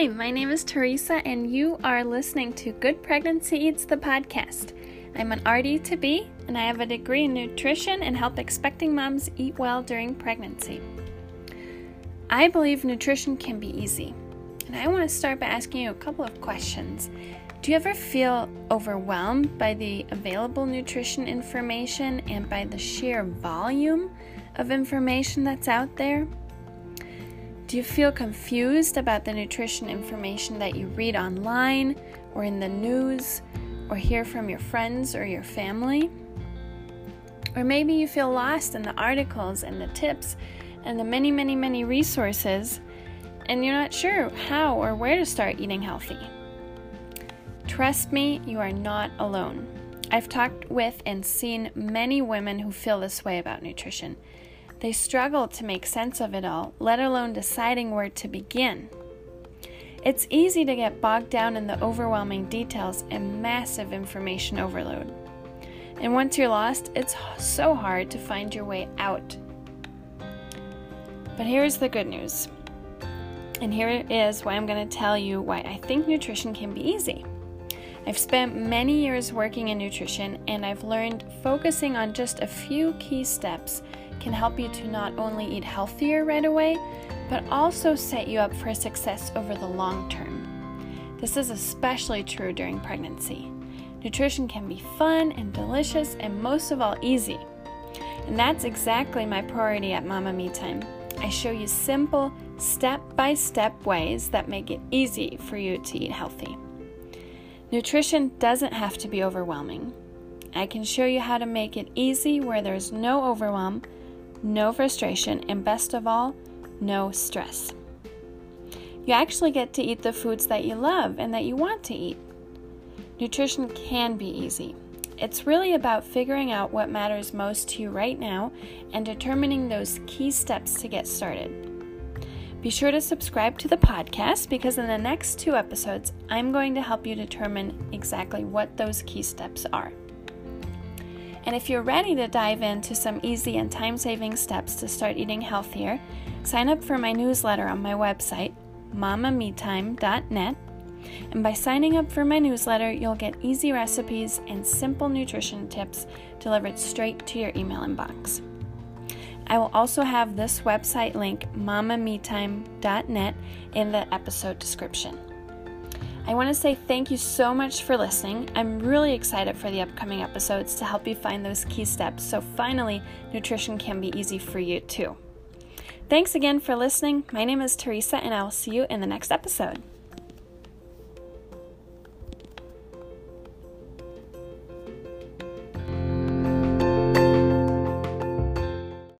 Hi, my name is Teresa, and you are listening to Good Pregnancy Eats the podcast. I'm an RD to be, and I have a degree in nutrition and help expecting moms eat well during pregnancy. I believe nutrition can be easy, and I want to start by asking you a couple of questions. Do you ever feel overwhelmed by the available nutrition information and by the sheer volume of information that's out there? Do you feel confused about the nutrition information that you read online or in the news or hear from your friends or your family? Or maybe you feel lost in the articles and the tips and the many, many, many resources and you're not sure how or where to start eating healthy. Trust me, you are not alone. I've talked with and seen many women who feel this way about nutrition. They struggle to make sense of it all, let alone deciding where to begin. It's easy to get bogged down in the overwhelming details and massive information overload. And once you're lost, it's so hard to find your way out. But here's the good news. And here is why I'm going to tell you why I think nutrition can be easy. I've spent many years working in nutrition and I've learned focusing on just a few key steps can help you to not only eat healthier right away, but also set you up for success over the long term. This is especially true during pregnancy. Nutrition can be fun and delicious and most of all easy. And that's exactly my priority at Mama Me Time. I show you simple, step by step ways that make it easy for you to eat healthy. Nutrition doesn't have to be overwhelming. I can show you how to make it easy where there's no overwhelm no frustration, and best of all, no stress. You actually get to eat the foods that you love and that you want to eat. Nutrition can be easy. It's really about figuring out what matters most to you right now and determining those key steps to get started. Be sure to subscribe to the podcast because in the next two episodes, I'm going to help you determine exactly what those key steps are. And if you're ready to dive into some easy and time saving steps to start eating healthier, sign up for my newsletter on my website, mamametime.net. And by signing up for my newsletter, you'll get easy recipes and simple nutrition tips delivered straight to your email inbox. I will also have this website link, mamametime.net, in the episode description. I want to say thank you so much for listening. I'm really excited for the upcoming episodes to help you find those key steps so finally nutrition can be easy for you too. Thanks again for listening. My name is Teresa, and I will see you in the next episode.